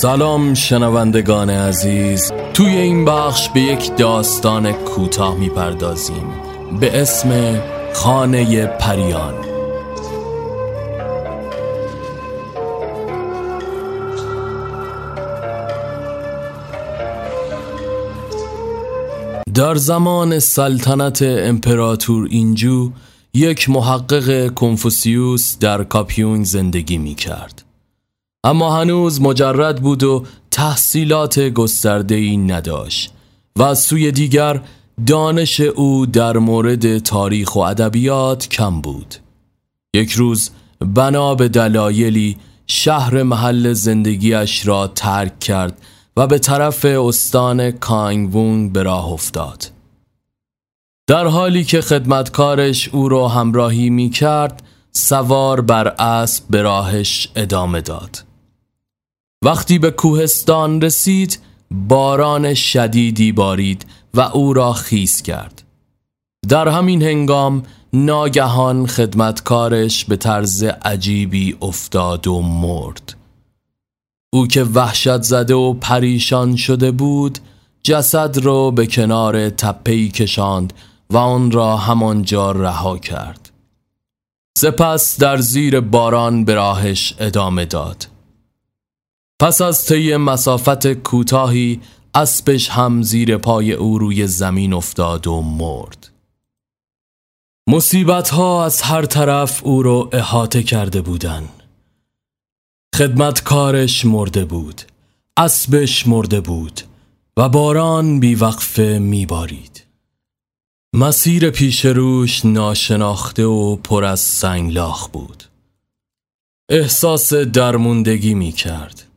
سلام شنوندگان عزیز. توی این بخش به یک داستان کوتاه می‌پردازیم. به اسم خانه پریان. در زمان سلطنت امپراتور اینجو یک محقق کنفوسیوس در کاپیونگ زندگی می کرد. اما هنوز مجرد بود و تحصیلات گسترده‌ای نداشت و از سوی دیگر دانش او در مورد تاریخ و ادبیات کم بود. یک روز بنا به دلایلی شهر محل زندگیش را ترک کرد و به طرف استان کانگوونگ به راه افتاد. در حالی که خدمتکارش او را همراهی می کرد سوار بر اسب به راهش ادامه داد. وقتی به کوهستان رسید باران شدیدی بارید و او را خیس کرد. در همین هنگام ناگهان خدمتکارش به طرز عجیبی افتاد و مرد. او که وحشت زده و پریشان شده بود جسد را به کنار تپهی کشاند و آن را همانجا رها کرد. سپس در زیر باران به راهش ادامه داد. پس از طی مسافت کوتاهی اسبش هم زیر پای او روی زمین افتاد و مرد. مصیبت ها از هر طرف او را احاطه کرده بودند. خدمتکارش مرده بود اسبش مرده بود و باران بیوقفه میبارید. مسیر پیش روش ناشناخته و پر از سنگلاخ بود. احساس درموندگی می کرد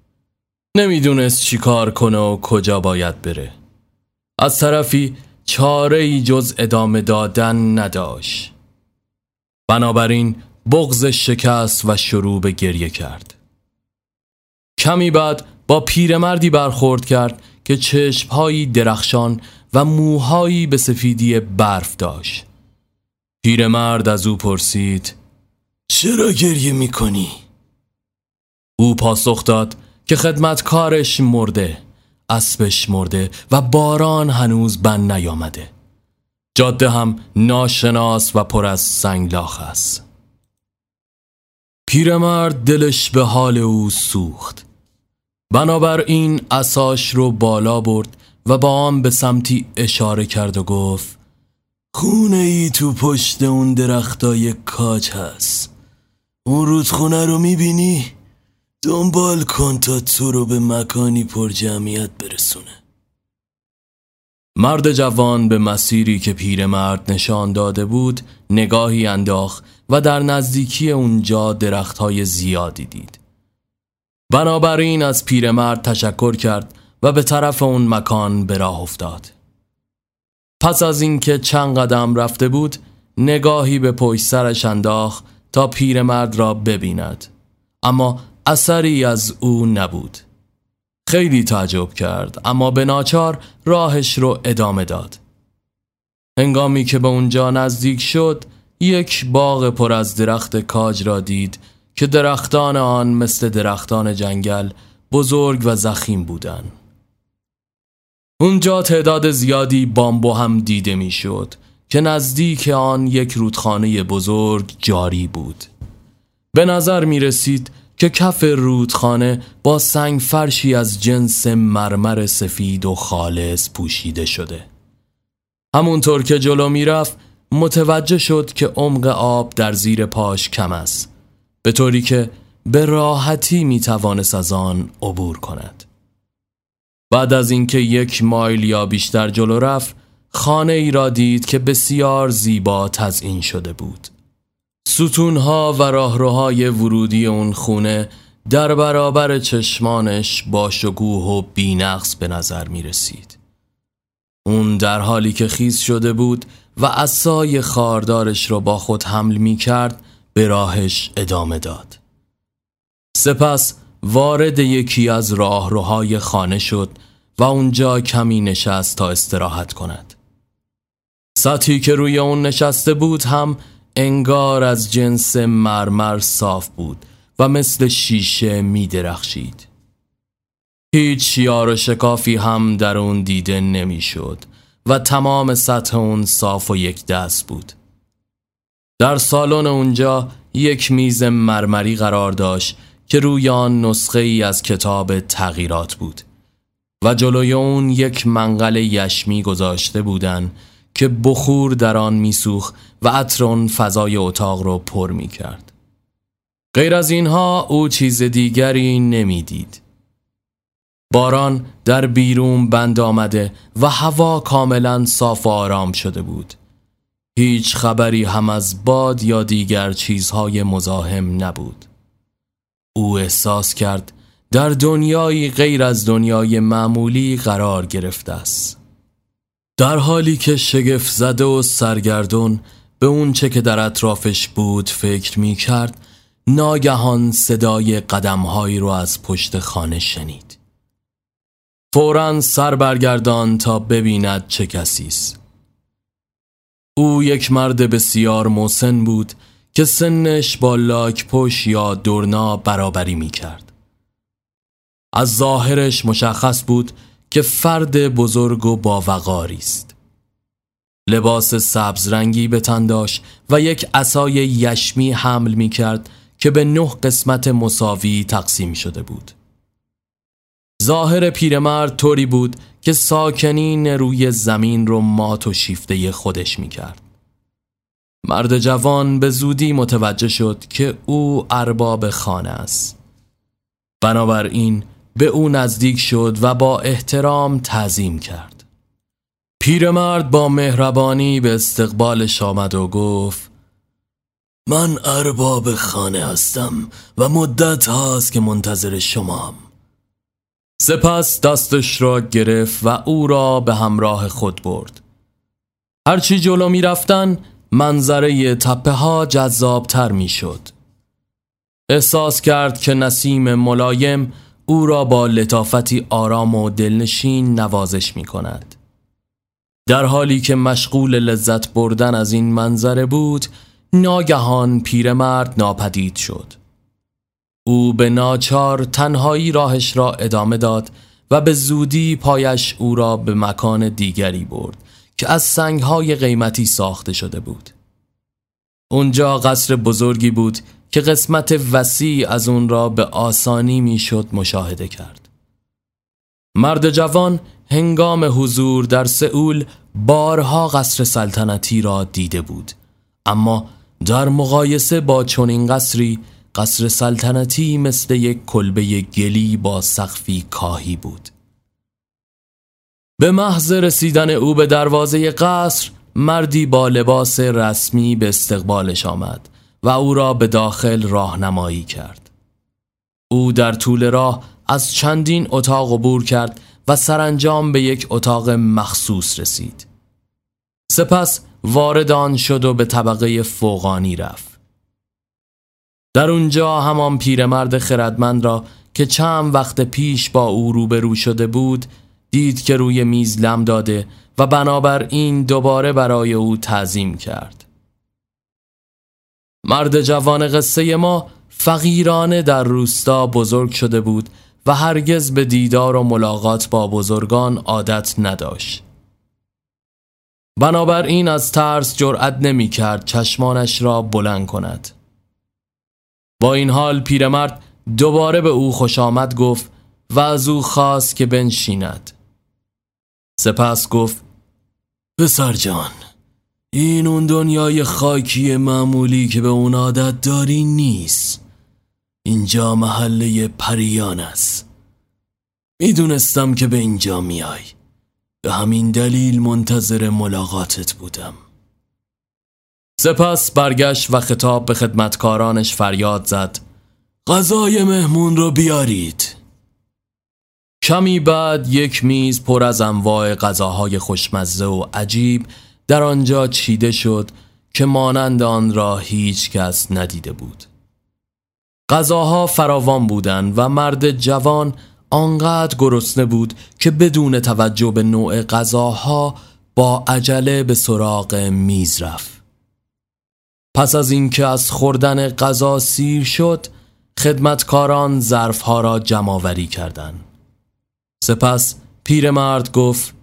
نمی‌دونست چی کار کنه و کجا باید بره. از طرفی چاره ای جز ادامه دادن نداشت. بنابراین بغز شکست و شروع به گریه کرد. کمی بعد با پیرمردی برخورد کرد که چشمهایی درخشان و موهایی به سفیدی برف داشت. پیرمرد از او پرسید چرا گریه می‌کنی؟ او پاسخ داد که خدمتکارش مرده اسبش مرده و باران هنوز بند نیامده. جاده هم ناشناس و پر از سنگلاخ است. پیرمرد دلش به حال او سوخت. بنابراین اساش رو بالا برد و با آن به سمتی اشاره کرد و گفت خونه ای تو پشت اون درختای کاج هست. اون رودخونه رو می‌بینی؟ دنبال کن تا تو رو به مکانی پر جمعیت برسونه. مرد جوان به مسیری که پیرمرد نشان داده بود نگاهی انداخت و در نزدیکی اونجا درختهای زیادی دید. بنابراین از پیرمرد تشکر کرد و به طرف اون مکان به راه افتاد. پس از اینکه چند قدم رفته بود نگاهی به پشت سرش انداخت تا پیرمرد را ببیند. اما اثری از او نبود خیلی تعجب کرد اما به ناچار راهش رو ادامه داد هنگامی که به اونجا نزدیک شد یک باغ پر از درخت کاج را دید که درختان آن مثل درختان جنگل بزرگ و زخیم بودند. اونجا تعداد زیادی بامبو هم دیده می‌شد که نزدیک آن یک رودخانه بزرگ جاری بود. به نظر می رسید که کف رودخانه با سنگ فرشی از جنس مرمر سفید و خالص پوشیده شده. همونطور که جلو می‌رفت متوجه شد که عمق آب در زیر پاش کم است به طوری که به راحتی می توانست از آن عبور کند. بعد از اینکه یک مایل یا بیشتر جلو رفت خانه ای را دید که بسیار زیبا تزئین شده بود. ستونها و راهروهای ورودی اون خونه در برابر چشمانش با شکوه و بینقص به نظر می رسید. اون در حالی که خیز شده بود و اسای خاردارش را با خود حمل می کرد به راهش ادامه داد. سپس وارد یکی از راهروهای خانه شد و اونجا کمی نشست تا استراحت کند. سطحی که روی اون نشسته بود هم انگار از جنس مرمر صاف بود و مثل شیشه می درخشید. هیچ شیار و شکافی هم در اون دیده نمی‌شد و تمام سطح اون صاف و یک دست بود. در سالن اونجا یک میز مرمری قرار داشت که روی آن نسخه ای از کتاب تغییرات بود و جلوی اون یک منقل یشمی گذاشته بودن که بخور در آن میسوخ و عطر فضای اتاق رو پر می کرد. غیر از اینها او چیز دیگری نمی‌دید. باران در بیرون بند آمده و هوا کاملا صاف و آرام شده بود. هیچ خبری هم از باد یا دیگر چیزهای مزاحم نبود. او احساس کرد در دنیایی غیر از دنیای معمولی قرار گرفته است. در حالی که شگفت زده و سرگردون به اون چه که در اطرافش بود فکر می کرد ناگهان صدای قدمهایی رو از پشت خانه شنید. فورا سر برگردان تا ببیند چه کسی است. او یک مرد بسیار موسن بود که سنش با لاک پش یا دورنا برابری می کرد. از ظاهرش مشخص بود که فرد بزرگ و با وقاری است. لباس سبز رنگی به تن داشت و یک عصای یشمی حمل می کرد که به نه قسمت مساوی تقسیم شده بود. ظاهر پیرمرد طوری بود که ساکنین روی زمین رو مات و شیفته خودش می کرد. مرد جوان به زودی متوجه شد که او ارباب خانه است. بنابراین به او نزدیک شد و با احترام تعظیم کرد. پیرمرد با مهربانی به استقبالش آمد و گفت من ارباب خانه هستم و مدت هاست که منتظر شمام. سپس دستش را گرفت و او را به همراه خود برد. هرچی جلو می رفتن منظره تپه ها جذاب تر می شد. احساس کرد که نسیم ملایم او را با لطافتی آرام و دلنشین نوازش می کند. در حالی که مشغول لذت بردن از این منظره بود ناگهان پیرمرد ناپدید شد. او به ناچار تنهایی راهش را ادامه داد و به زودی پایش او را به مکان دیگری برد که از سنگهای قیمتی ساخته شده بود. اونجا قصر بزرگی بود که قسمت وسیع از اون را به آسانی می‌شد مشاهده کرد. مرد جوان هنگام حضور در سئول بارها قصر سلطنتی را دیده بود. اما در مقایسه با چنین قصری قصر سلطنتی مثل یک کلبه گلی با سقفی کاهی بود. به محض رسیدن او به دروازه قصر مردی با لباس رسمی به استقبالش آمد. و او را به داخل راهنمایی کرد. او در طول راه از چندین اتاق عبور کرد و سرانجام به یک اتاق مخصوص رسید. سپس وارد آن شد و به طبقه فوقانی رفت. در اونجا همان پیرمرد خردمند را که چند وقت پیش با او روبرو شده بود دید که روی میز لم داده و بنابراین دوباره برای او تعظیم کرد. مرد جوان قصه ما فقیرانه در روستا بزرگ شده بود و هرگز به دیدار و ملاقات با بزرگان عادت نداشت. بنابراین از ترس جرأت نمی کرد چشمانش را بلند کند. با این حال پیرمرد دوباره به او خوش آمد گفت و از او خواست که بنشیند. سپس گفت پسر جان این اون دنیای خاکی معمولی که به اون عادت داری نیست. اینجا محله پریان است. می‌دونستم که به اینجا میای. به همین دلیل منتظر ملاقاتت بودم. سپس برگشت و خطاب به خدمتکارانش فریاد زد. غذای مهمون رو بیارید. کمی بعد یک میز پر از انواع غذاهای خوشمزه و عجیب در آنجا چیده شد که مانند آن را هیچ کس ندیده بود. غذاها فراوان بودند و مرد جوان آنقدر گرسنه بود که بدون توجه به نوع غذاها با عجله به سراغ میز رفت. پس از اینکه از خوردن غذا سیر شد خدمتکاران ظرفها را جمعآوری کردند. سپس پیرمرد گفت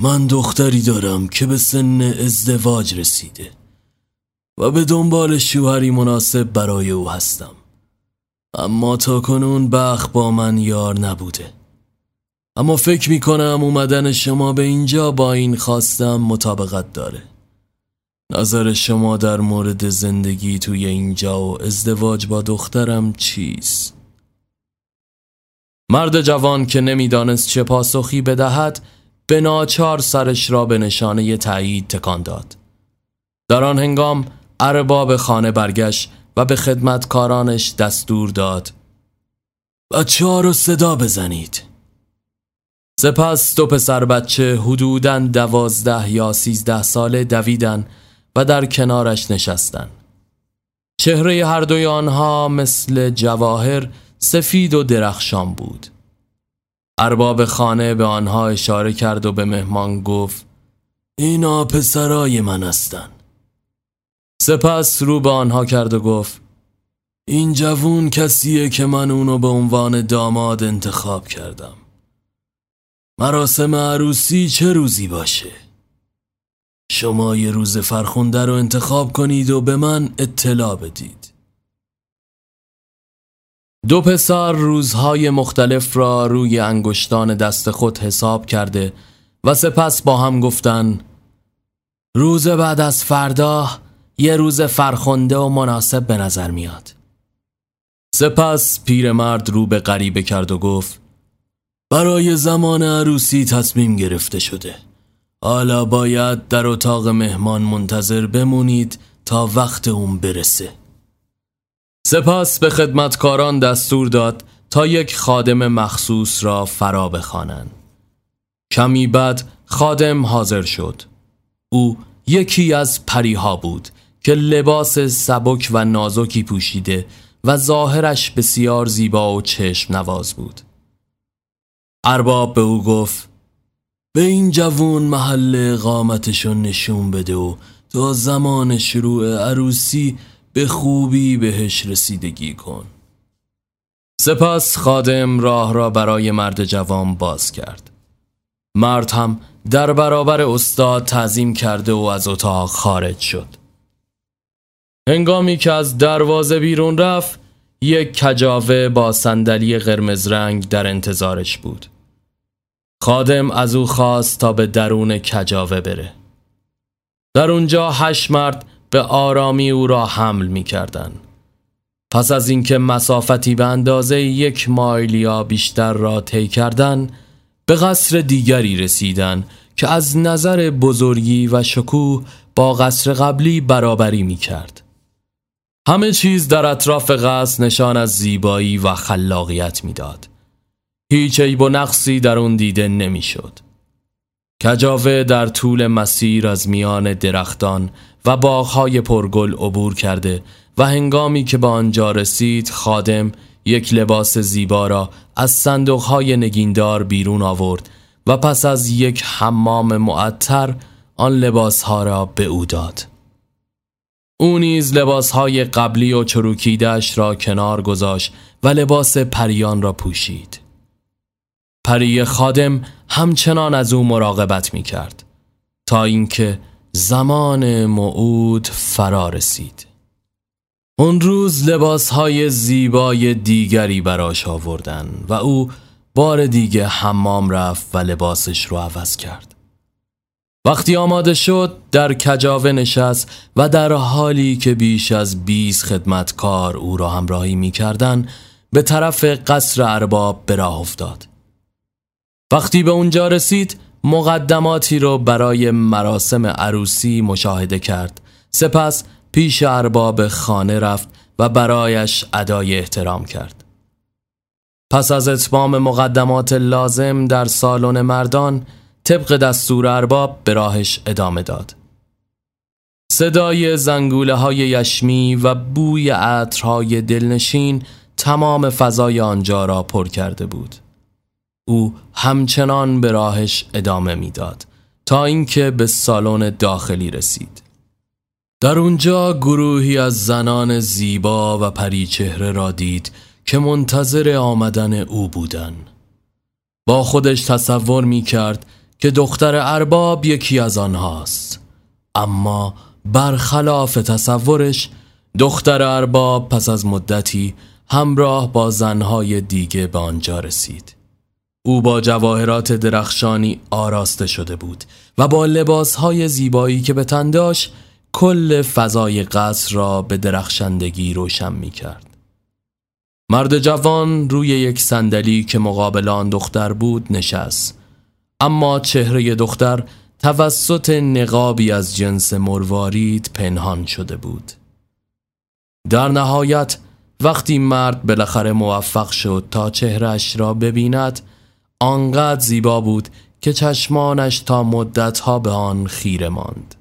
من دختری دارم که به سن ازدواج رسیده و به دنبال شوهری مناسب برای او هستم. اما تا کنون بخ با من یار نبوده. اما فکر می کنم اومدن شما به اینجا با این خواستم مطابقت داره. نظر شما در مورد زندگی توی اینجا و ازدواج با دخترم چیست؟ مرد جوان که نمی‌دانست چه پاسخی بدهد به ناچار سرش را به نشانه تایید تکان داد. در آن هنگام ارباب خانه برگشت و به خدمتکارانش دستور داد. بچه ها رو صدا بزنید. سپس دو پسر بچه حدوداً دوازده یا سیزده ساله دویدن و در کنارش نشستن. چهره هر دوی آنها مثل جواهر سفید و درخشان بود. ارباب خانه به آنها اشاره کرد و به مهمان گفت اینا پسرای من هستن. سپس رو به آنها کرد و گفت این جوون کسیه که من اونو به عنوان داماد انتخاب کردم. مراسم عروسی چه روزی باشه؟ شما یه روز فرخونده رو انتخاب کنید و به من اطلاع بدید. دو پسر روزهای مختلف را روی انگشتان دست خود حساب کرده و سپس با هم گفتن روز بعد از فردا یه روز فرخنده و مناسب به نظر میاد. سپس پیرمرد رو به غریبه کرد و گفت برای زمان عروسی تصمیم گرفته شده. حالا باید در اتاق مهمان منتظر بمونید تا وقت اون برسه. سپس به خدمتکاران دستور داد تا یک خادم مخصوص را فرا بخوانند. کمی بعد خادم حاضر شد او یکی از پریها بود که لباس سبک و نازکی پوشیده و ظاهرش بسیار زیبا و چشم نواز بود ارباب به او گفت به این جوون محل اقامتشون نشون بده و تا زمان شروع عروسی به خوبی بهش رسیدگی کن. سپس خادم راه را برای مرد جوان باز کرد. مرد هم در برابر استاد تعظیم کرده و از اتاق خارج شد. هنگامی که از دروازه بیرون رفت یک کجاوه با صندلی قرمز رنگ در انتظارش بود. خادم از او خواست تا به درون کجاوه بره. در اونجا هشت مرد به آرامی او را حمل می کردن. پس از اینکه مسافتی به اندازه یک مایل یا بیشتر را طی کردن به قصر دیگری رسیدن که از نظر بزرگی و شکوه با قصر قبلی برابری می کرد. همه چیز در اطراف قصر نشان از زیبایی و خلاقیت می‌داد. هیچ عیب و نقصی در اون دیده نمی‌شد. کجاوه در طول مسیر از میان درختان و باغهای پرگل عبور کرده و هنگامی که به آنجا رسید خادم یک لباس زیبا را از صندوقهای نگیندار بیرون آورد و پس از یک حمام معطر آن لباسها را به او داد. او نیز لباسهای قبلی و چروکیدش را کنار گذاشت و لباس پریان را پوشید. پری خادم همچنان از او مراقبت می کرد تا اینکه زمان موعود فرا رسید. اون روز لباسهای زیبای دیگری براش آوردن و او بار دیگه حمام رفت و لباسش رو عوض کرد. وقتی آماده شد در کجاوه نشست و در حالی که بیش از 20 خدمتکار او را همراهی می کردن به طرف قصر ارباب به راه افتاد. وقتی به اونجا رسید مقدماتی رو برای مراسم عروسی مشاهده کرد. سپس پیش ارباب خانه رفت و برایش ادای احترام کرد. پس از اتمام مقدمات لازم در سالن مردان طبق دستور ارباب به راهش ادامه داد. صدای زنگوله های یشمی و بوی عطرهای دلنشین تمام فضای آنجا را پر کرده بود. او همچنان به راهش ادامه می‌داد تا اینکه به سالن داخلی رسید. در اونجا گروهی از زنان زیبا و پریچهره را دید که منتظر آمدن او بودند با خودش تصور می کرد که دختر ارباب یکی از آنهاست. اما برخلاف تصورش دختر ارباب پس از مدتی همراه با زنهای دیگه به آنجا رسید. او با جواهرات درخشانی آراسته شده بود و با لباسهای زیبایی که به تن داشت کل فضای قصر را به درخشندگی روشن می کرد. مرد جوان روی یک صندلی که مقابل آن دختر بود نشست اما چهره دختر توسط نقابی از جنس مروارید پنهان شده بود در نهایت وقتی مرد بالاخره موفق شد تا چهرش را ببیند آنقدر زیبا بود که چشمانش تا مدتها به آن خیره ماند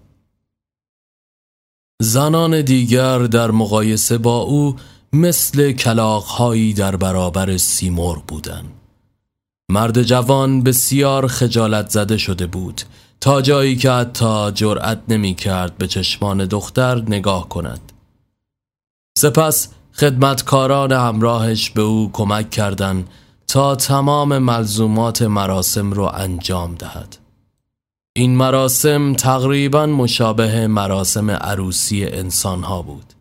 زنان دیگر در مقایسه با او مثل کلاقهایی در برابر سیمرغ بودند. مرد جوان بسیار خجالت زده شده بود تا جایی که حتی جرأت نمی کرد به چشمان دختر نگاه کند سپس خدمتکاران همراهش به او کمک کردند تا تمام ملزومات مراسم را انجام دهد. این مراسم تقریبا مشابه مراسم عروسی انسان ها بود.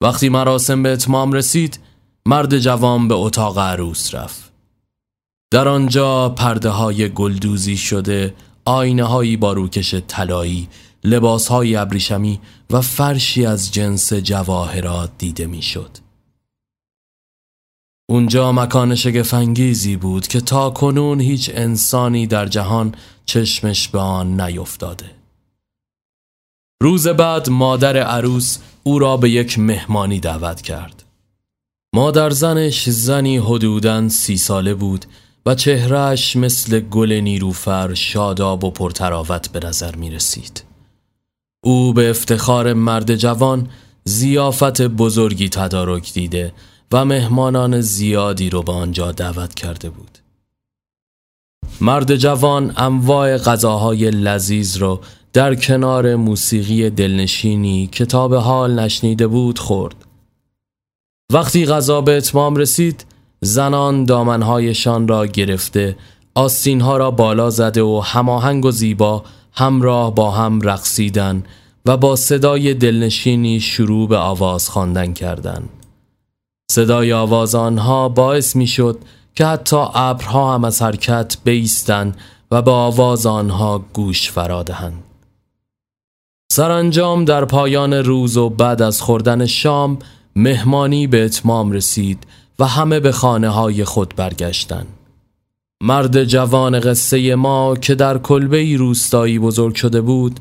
وقتی مراسم به اتمام رسید مرد جوان به اتاق عروس رفت. در آنجا پرده های گلدوزی شده آینه هایی با روکش طلایی لباس های ابریشمی و فرشی از جنس جواهرات دیده می‌شد. اونجا مکان شگفنگیزی بود که تا کنون هیچ انسانی در جهان چشمش به آن نیفتاده. روز بعد مادر عروس او را به یک مهمانی دعوت کرد. مادر زنش زنی حدوداً سی ساله بود و چهرهش مثل گل نیروفر شاداب و پرتراوت به نظر می رسید. او به افتخار مرد جوان زیافت بزرگی تدارک دیده و مهمانان زیادی رو به آنجا دعوت کرده بود. مرد جوان انواع غذاهای لذیذ رو در کنار موسیقی دلنشینی کتاب حال نشنیده بود خورد. وقتی غذا به اتمام رسید زنان دامنهایشان را گرفته آستینها را بالا زده و هماهنگ و زیبا همراه با هم رقصیدن و با صدای دلنشینی شروع به آواز خواندن کردند. صدای آواز آنها باعث می شد که حتی ابرها هم از حرکت بیستند و به آواز آنها گوش فرادهند. سرانجام در پایان روز و بعد از خوردن شام مهمانی به اتمام رسید و همه به خانه های خود برگشتند. مرد جوان قصه ما که در کلبه روستایی بزرگ شده بود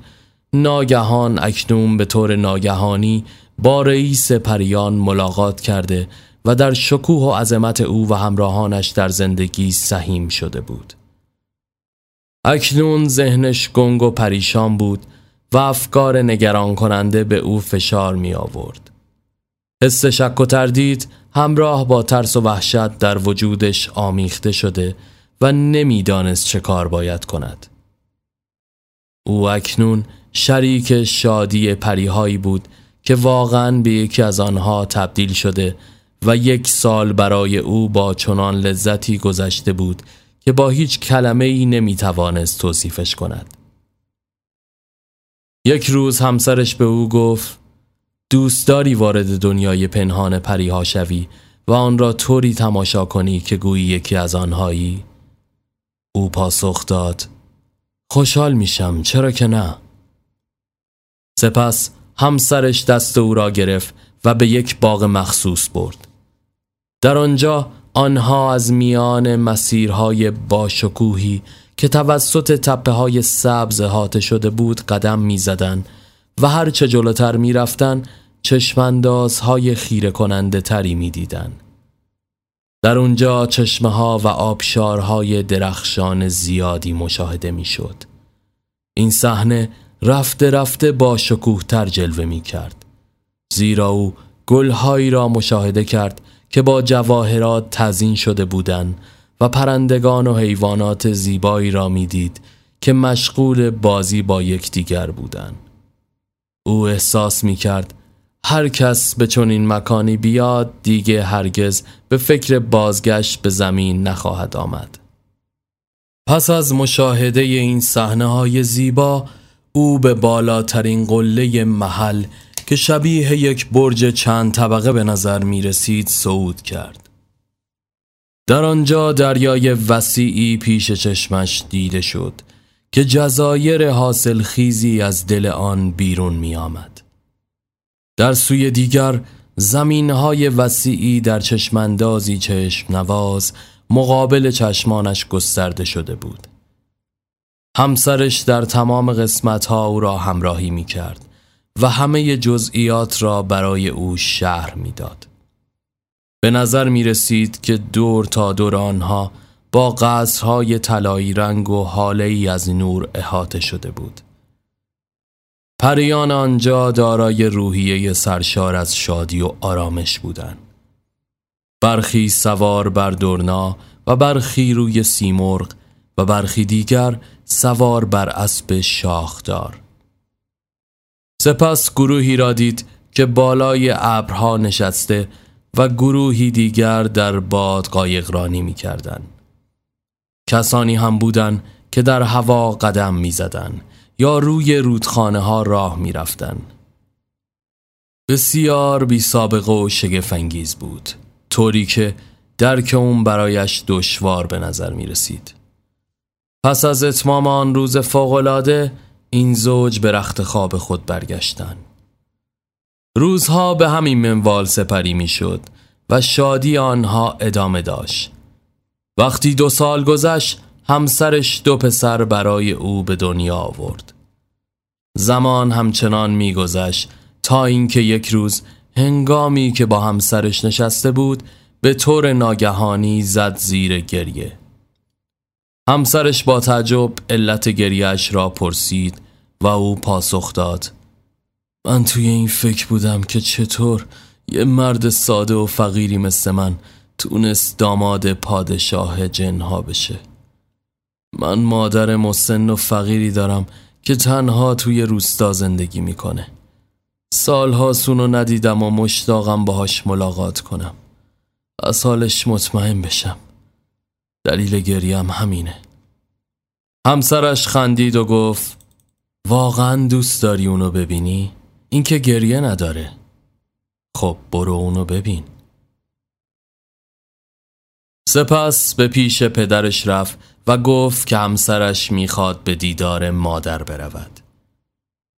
ناگهان اکنون به طور ناگهانی با رئیس پریان ملاقات کرده و در شکوه و عظمت او و همراهانش در زندگی سهیم شده بود. اکنون ذهنش گنگ و پریشان بود و افکار نگران کننده به او فشار می آورد حس شک و تردید همراه با ترس و وحشت در وجودش آمیخته شده و نمی‌دانست چه کار باید کند. او اکنون شریک شادی پریهایی بود که واقعا به یکی از آنها تبدیل شده و یک سال برای او با چنان لذتی گذشته بود که با هیچ کلمه ای نمی توانست توصیفش کند. یک روز همسرش به او گفت دوست داری وارد دنیای پنهان پریها شوی و آن را طوری تماشا کنی که گویی یکی از آنهایی؟ او پاسخ داد خوشحال میشم چرا که نه؟ سپس همسرش دست او را گرفت و به یک باغ مخصوص برد در آنجا آنها از میان مسیرهای باشکوهی که توسط تپه های سبز هاته شده بود قدم می زدن و هر چه جلوتر می رفتن های خیره کننده تری می دیدن. در اونجا چشمه ها و آبشارهای درخشان زیادی مشاهده می شد. این صحنه رفته رفته با شکوه تر جلوه می کرد. زیرا او گلهایی را مشاهده کرد که با جواهرات تزین شده بودند و پرندگان و حیوانات زیبایی را می‌دید که مشغول بازی با یکدیگر بودند. او احساس می کرد هر کس به چنین مکانی بیاد دیگه هرگز به فکر بازگشت به زمین نخواهد آمد. پس از مشاهده این صحنه های زیبا او به بالاترین قله محل که شبیه یک برج چند طبقه به نظر می رسید صعود کرد. در آنجا دریای وسیعی پیش چشمش دیده شد که جزایر حاصل خیزی از دل آن بیرون می آمد. در سوی دیگر زمین های وسیعی در چشمندازی چشم نواز مقابل چشمانش گسترده شده بود. همسرش در تمام قسمت ها او را همراهی می کرد و همه جزئیات را برای او شهر می‌داد. به نظر می رسید که دور تا دور آنها با قصرهای طلایی رنگ و حاله ای از نور احاطه شده بود. پریان آنجا دارای روحیه سرشار از شادی و آرامش بودند. برخی سوار بر دورنا و برخی روی سیمرغ و برخی دیگر سوار بر اسب شاخدار. سپس گروهی را دید که بالای ابرها نشسته و گروهی دیگر در باد قایقرانی می کردن. کسانی هم بودند که در هوا قدم می زدن یا روی رودخانه ها راه می رفتن. بسیار بی سابقه و شگفنگیز بود طوری که درک اون برایش دشوار به نظر می رسید. پس از اتمام آن روز فوقلاده این زوج به رخت خواب خود برگشتن روزها به همین منوال سپری می شد و شادی آنها ادامه داشت. وقتی دو سال گذشت همسرش دو پسر برای او به دنیا آورد. زمان همچنان میگذشت تا اینکه یک روز هنگامی که با همسرش نشسته بود به طور ناگهانی زد زیر گریه. همسرش با تعجب علت گریهش را پرسید و او پاسخ داد. من توی این فکر بودم که چطور یه مرد ساده و فقیری مثل من تونست داماد پادشاه جنها بشه. من مادر مسن و فقیری دارم که تنها توی روستا زندگی می‌کنه. سالها سونو ندیدم و مشتاقم باهاش ملاقات کنم. از حالش مطمئن بشم. دلیل گریم همینه. همسرش خندید و گفت واقعا دوست داری اونو ببینی؟ اینکه گریه نداره. خب برو اونو ببین. سپس به پیش پدرش رفت و گفت که همسرش می‌خواد به دیدار مادر برود.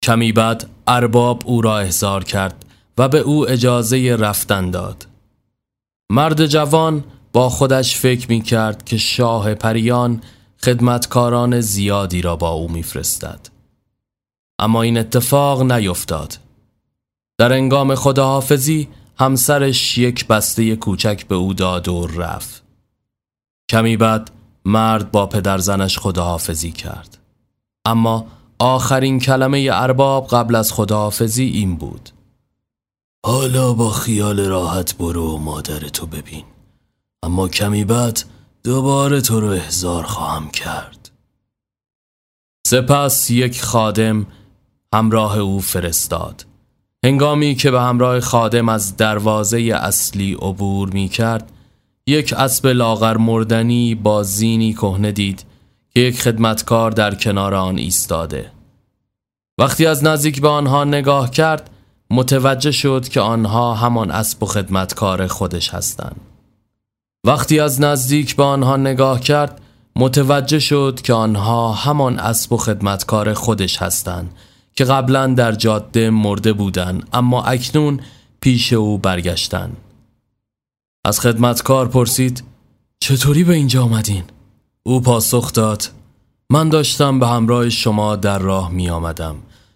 کمی بعد ارباب او را احضار کرد و به او اجازه رفتن داد. مرد جوان با خودش فکر می کرد که شاه پریان خدمتکاران زیادی را با او میفرستد. اما این اتفاق نیفتاد. در انگام خداحافظی همسرش یک بسته کوچک به او داد و رفت. کمی بعد مرد با پدرزنش خداحافظی کرد. اما آخرین کلمه ارباب قبل از خداحافظی این بود. حالا با خیال راحت برو و مادرتو ببین. اما کمی بعد دوباره تو رو احضار خواهم کرد. سپس یک خادم همراه او فرستاد. هنگامی که به همراه خادم از دروازه اصلی عبور می کرد یک اسب لاغر مردنی با زینی کهنه دید که یک خدمتکار در کنار آن ایستاده. وقتی از نزدیک به آنها نگاه کرد متوجه شد که آنها همان اسب و خدمتکار خودش هستند. وقتی از نزدیک به آنها نگاه کرد متوجه شد که آنها همان اسب و خدمتکار خودش هستند که قبلا در جاده مرده بودند اما اکنون پیش او برگشتن از خدمتکار پرسید چطوری به اینجا آمدین؟ او پاسخ داد من داشتم به همراه شما در راه می آمدم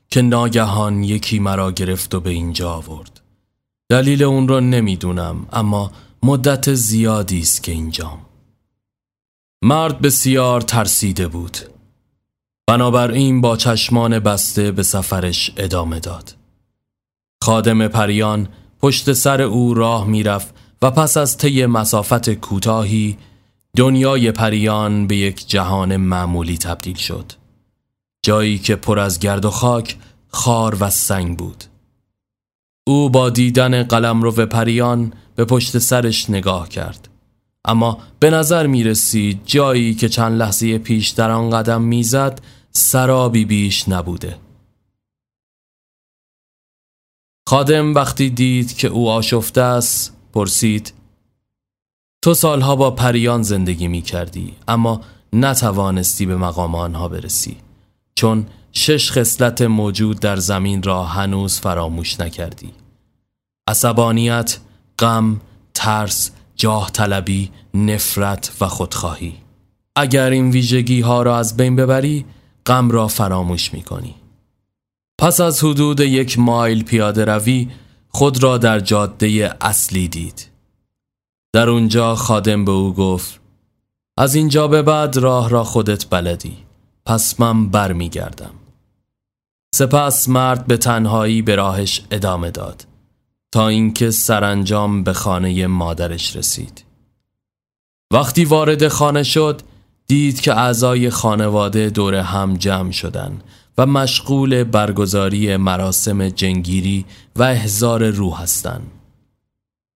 که ناگهان یکی مرا گرفت و به اینجا آورد دلیل اون را نمی‌دونم اما مدت زیادی است که اینجام. مرد بسیار ترسیده بود. بنابراین با چشمان بسته به سفرش ادامه داد. خادم پریان پشت سر او راه می‌رفت و پس از طی مسافت کوتاهی دنیای پریان به یک جهان معمولی تبدیل شد. جایی که پر از گرد و خاک خار و سنگ بود. او با دیدن قلم رو پریان به پشت سرش نگاه کرد. اما به نظر می رسید جایی که چند لحظه پیش در آن قدم می‌زد سرابی بیش نبوده. خادم وقتی دید که او آشفته است پرسید تو سالها با پریان زندگی می کردی اما نتوانستی به مقام آنها برسی چون شش خصلت موجود در زمین را هنوز فراموش نکردی. عصبانیت، غم، ترس، جاه طلبی، نفرت و خودخواهی. اگر این ویژگی ها را از بین ببری غم را فراموش می کنی پس از حدود یک مایل پیاده روی خود را در جاده اصلی دید. در اونجا خادم به او گفت از اینجا به بعد راه را خودت بلدی. پس من بر می گردم. سپس مرد به تنهایی به راهش ادامه داد تا اینکه سرانجام به خانه مادرش رسید وقتی وارد خانه شد دید که اعضای خانواده دور هم جمع شدن و مشغول برگزاری مراسم جنگیری و احزار روح هستند.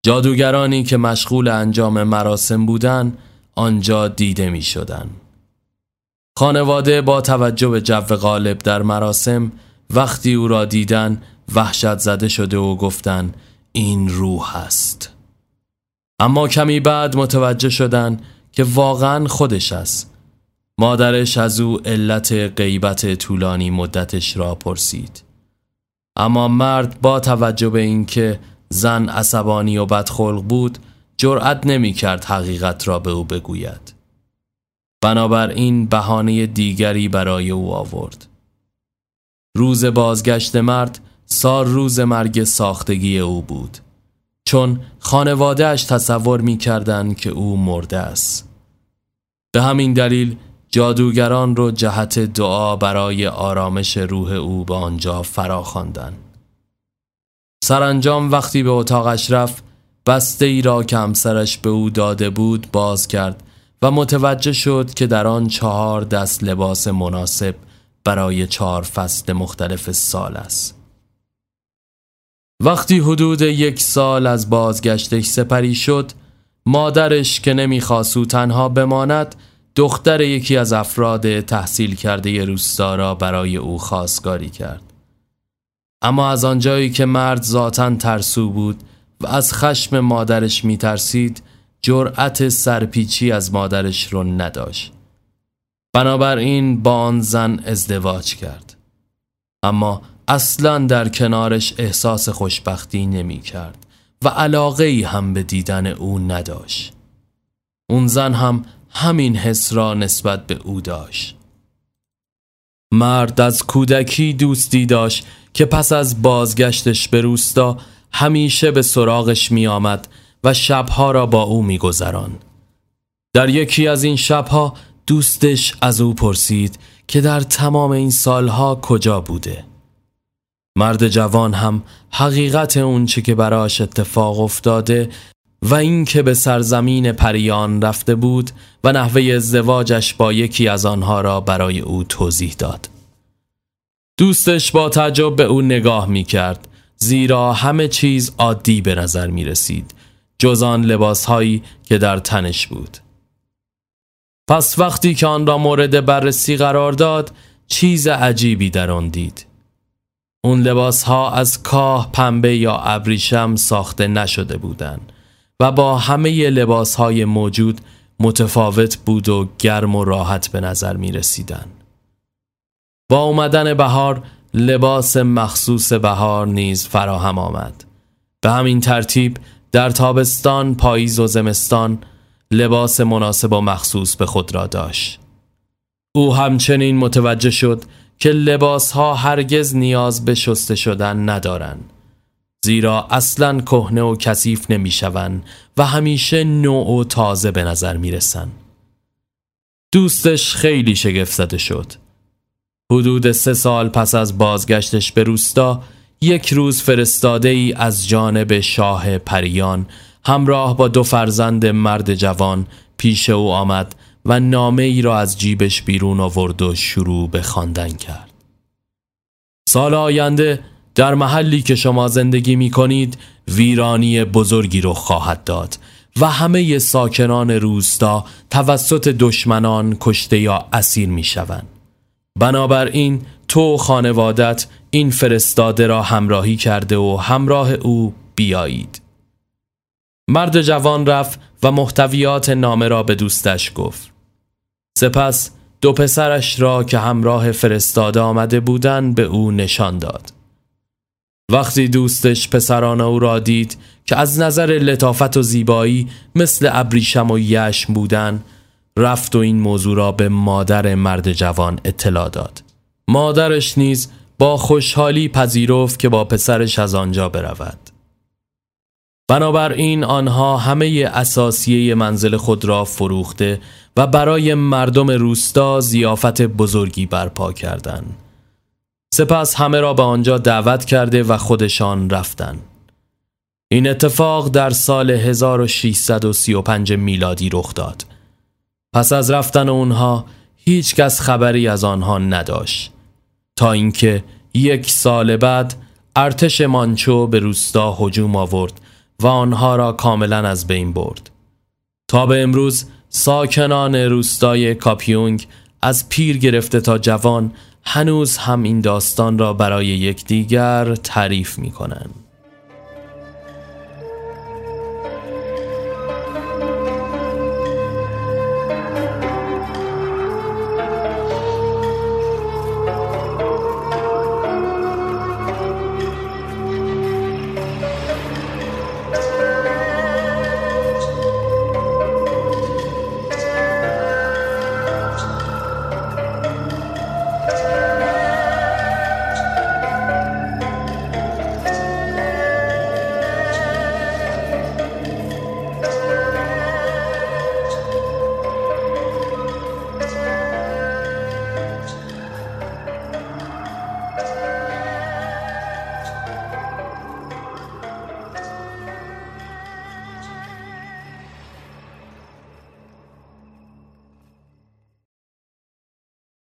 جادوگرانی که مشغول انجام مراسم بودند آنجا دیده می شدن. خانواده با توجه به جو غالب در مراسم وقتی او را دیدن وحشت زده شده و گفتن این روح است. اما کمی بعد متوجه شدن که واقعا خودش است. مادرش از او علت غیبت طولانی مدتش را پرسید. اما مرد با توجه به اینکه زن عصبانی و بدخلق بود جرأت نمی کرد حقیقت را به او بگوید. بنابراین بهانه دیگری برای او آورد. روز بازگشت مرد سال روز مرگ ساختگی او بود چون خانوادهش تصور می که او مرده است به همین دلیل جادوگران رو جهت دعا برای آرامش روح او به آنجا فرا خواندن. سرانجام وقتی به اتاقش رفت بسته ای را که همسرش به او داده بود باز کرد و متوجه شد که در آن چهار دست لباس مناسب برای چهار فصل مختلف سال است. وقتی حدود یک سال از بازگشتش سپری شد مادرش که نمی‌خواست او تنها بماند دختر یکی از افراد تحصیل کرده روستا را برای او خواستگاری کرد اما از آنجایی که مرد ذاتا ترسو بود و از خشم مادرش میترسید جرأت سرپیچی از مادرش رو نداشت بنابراین با آن زن ازدواج کرد. اما اصلا در کنارش احساس خوشبختی نمی کرد و علاقه ای هم به دیدن او نداشت. اون زن هم همین حس را نسبت به او داشت. مرد از کودکی دوستی داشت که پس از بازگشتش به روستا همیشه به سراغش می آمد و شبها را با او می گذران. در یکی از این شبها دوستش از او پرسید که در تمام این سالها کجا بوده مرد جوان هم حقیقت اون چه که براش اتفاق افتاده و اینکه به سرزمین پریان رفته بود و نحوه ازدواجش با یکی از آنها را برای او توضیح داد. دوستش با تعجب به او نگاه می کرد زیرا همه چیز عادی به نظر می رسید جز آن لباس هایی که در تنش بود. پس وقتی که آن را مورد بررسی قرار داد چیز عجیبی در آن دید. اون لباس ها از کاه پنبه یا ابریشم ساخته نشده بودند و با همه لباس های موجود متفاوت بود و گرم و راحت به نظر می رسیدن. با اومدن بهار لباس مخصوص بهار نیز فراهم آمد. به همین ترتیب در تابستان، پاییز و زمستان لباس مناسب و مخصوص به خود را داشت. او همچنین متوجه شد که لباس ها هرگز نیاز به شسته شدن ندارند. زیرا اصلا کهنه و کثیف نمی‌شوند و همیشه نوع و تازه به نظر می‌رسن. دوستش خیلی شگفت زده شد. حدود سه سال پس از بازگشتش به روستا یک روز فرستاده ای از جانب شاه پریان همراه با دو فرزند مرد جوان پیش او آمد و نامه ای را از جیبش بیرون آورد و شروع به خواندن کرد. سال آینده در محلی که شما زندگی می کنید ویرانی بزرگی رو خواهد داد و همه ساکنان روستا توسط دشمنان کشته یا اسیر می شوند. بنابراین تو خانوادت این فرستاده را همراهی کرده و همراه او بیایید. مرد جوان رفت و محتویات نامه را به دوستش گفت. سپس دو پسرش را که همراه فرستاده آمده بودند به او نشان داد. وقتی دوستش پسران او را دید که از نظر لطافت و زیبایی مثل ابریشم و یشم بودن رفت و این موضوع را به مادر مرد جوان اطلاع داد مادرش نیز با خوشحالی پذیرفت که با پسرش از آنجا برود بنابراین آنها همه اساسیه منزل خود را فروخته و برای مردم روستا زیافت بزرگی برپا کردند. سپس همه را به آنجا دعوت کرده و خودشان رفتند. این اتفاق در سال 1635 میلادی رخ داد. پس از رفتن اونها هیچ کس خبری از آنها نداشت تا اینکه یک سال بعد ارتش مانچو به روستا هجوم آورد و آنها را کاملا از بین برد. تا به امروز ساکنان روستای کاپیونگ از پیر گرفته تا جوان هنوز هم این داستان را برای یکدیگر تعریف می کنند.